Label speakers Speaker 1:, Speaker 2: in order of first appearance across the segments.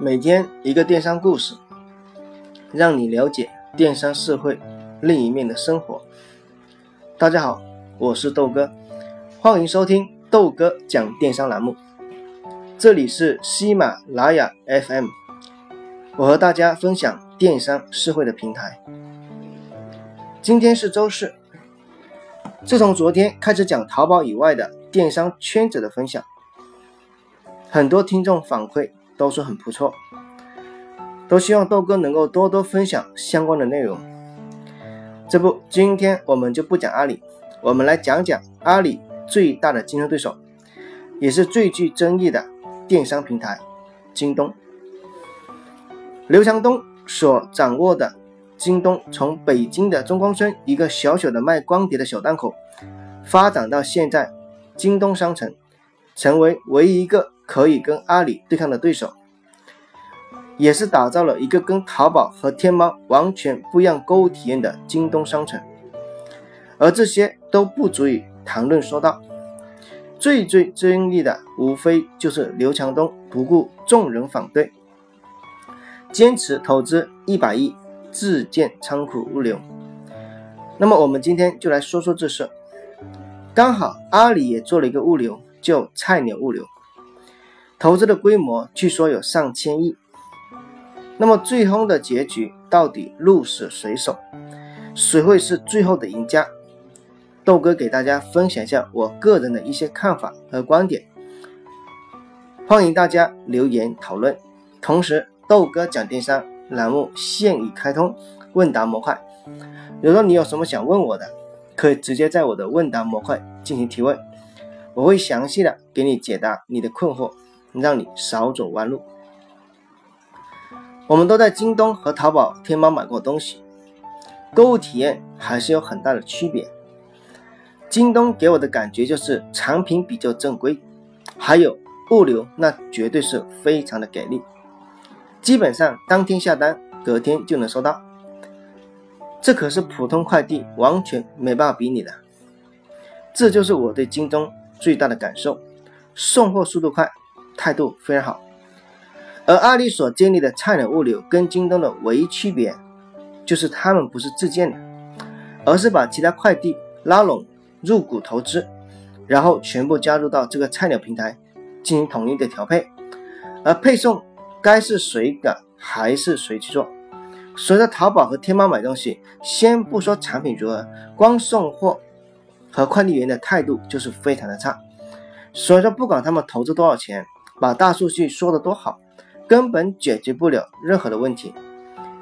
Speaker 1: 每天一个电商故事，让你了解电商社会另一面的生活。大家好，我是豆哥，欢迎收听豆哥讲电商栏目。这里是喜马拉雅 FM，我和大家分享电商社会的平台。今天是周四，自从昨天开始讲淘宝以外的电商圈子的分享，很多听众反馈。都说很不错，都希望豆哥能够多多分享相关的内容。这不，今天我们就不讲阿里，我们来讲讲阿里最大的竞争对手，也是最具争议的电商平台京东。刘强东所掌握的京东，从北京的中关村一个小小的卖光碟的小档口，发展到现在京东商城，成为唯一一个。可以跟阿里对抗的对手，也是打造了一个跟淘宝和天猫完全不一样购物体验的京东商城，而这些都不足以谈论说道。最最争议的无非就是刘强东不顾众人反对，坚持投资一百亿自建仓库物流。那么我们今天就来说说这事，刚好阿里也做了一个物流，叫菜鸟物流。投资的规模据说有上千亿，那么最终的结局到底鹿死谁手？谁会是最后的赢家？豆哥给大家分享一下我个人的一些看法和观点，欢迎大家留言讨论。同时，豆哥讲电商栏目现已开通问答模块，如果你有什么想问我的，可以直接在我的问答模块进行提问，我会详细的给你解答你的困惑。让你少走弯路。我们都在京东和淘宝、天猫买过东西，购物体验还是有很大的区别。京东给我的感觉就是产品比较正规，还有物流那绝对是非常的给力，基本上当天下单，隔天就能收到。这可是普通快递完全没办法比拟的。这就是我对京东最大的感受，送货速度快。态度非常好，而阿里所建立的菜鸟物流跟京东的唯一区别，就是他们不是自建的，而是把其他快递拉拢入股投资，然后全部加入到这个菜鸟平台进行统一的调配，而配送该是谁的还是谁去做。所以在淘宝和天猫买东西，先不说产品如何，光送货和快递员的态度就是非常的差。所以说，不管他们投资多少钱。把大数据说的多好，根本解决不了任何的问题，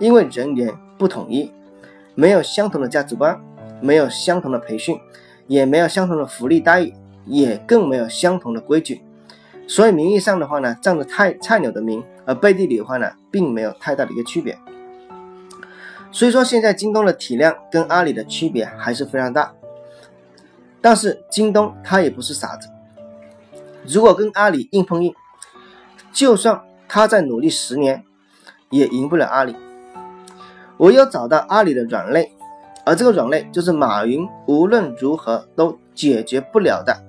Speaker 1: 因为人员不统一，没有相同的价值观，没有相同的培训，也没有相同的福利待遇，也更没有相同的规矩。所以名义上的话呢，仗着菜菜鸟的名，而背地里的话呢，并没有太大的一个区别。所以说，现在京东的体量跟阿里的区别还是非常大，但是京东它也不是傻子，如果跟阿里硬碰硬。就算他再努力十年，也赢不了阿里。唯有找到阿里的软肋，而这个软肋就是马云无论如何都解决不了的，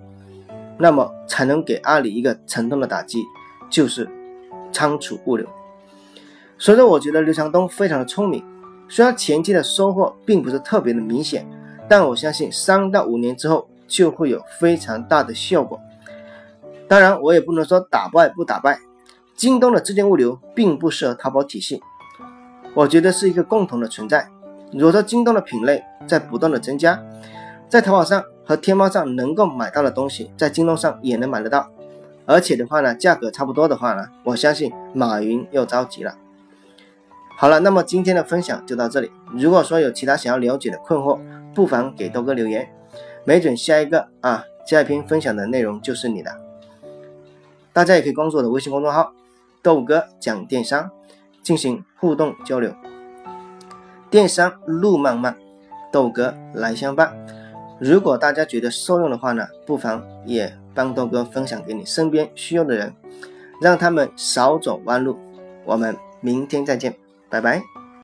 Speaker 1: 那么才能给阿里一个沉痛的打击，就是仓储物流。所以说，我觉得刘强东非常的聪明。虽然前期的收获并不是特别的明显，但我相信三到五年之后就会有非常大的效果。当然，我也不能说打败不打败。京东的自建物流并不适合淘宝体系，我觉得是一个共同的存在。如果说京东的品类在不断的增加，在淘宝上和天猫上能够买到的东西，在京东上也能买得到，而且的话呢，价格差不多的话呢，我相信马云又着急了。好了，那么今天的分享就到这里。如果说有其他想要了解的困惑，不妨给豆哥留言，没准下一个啊，下一篇分享的内容就是你的。大家也可以关注我的微信公众号。豆哥讲电商，进行互动交流。电商路漫漫，豆哥来相伴。如果大家觉得受用的话呢，不妨也帮豆哥分享给你身边需要的人，让他们少走弯路。我们明天再见，拜拜。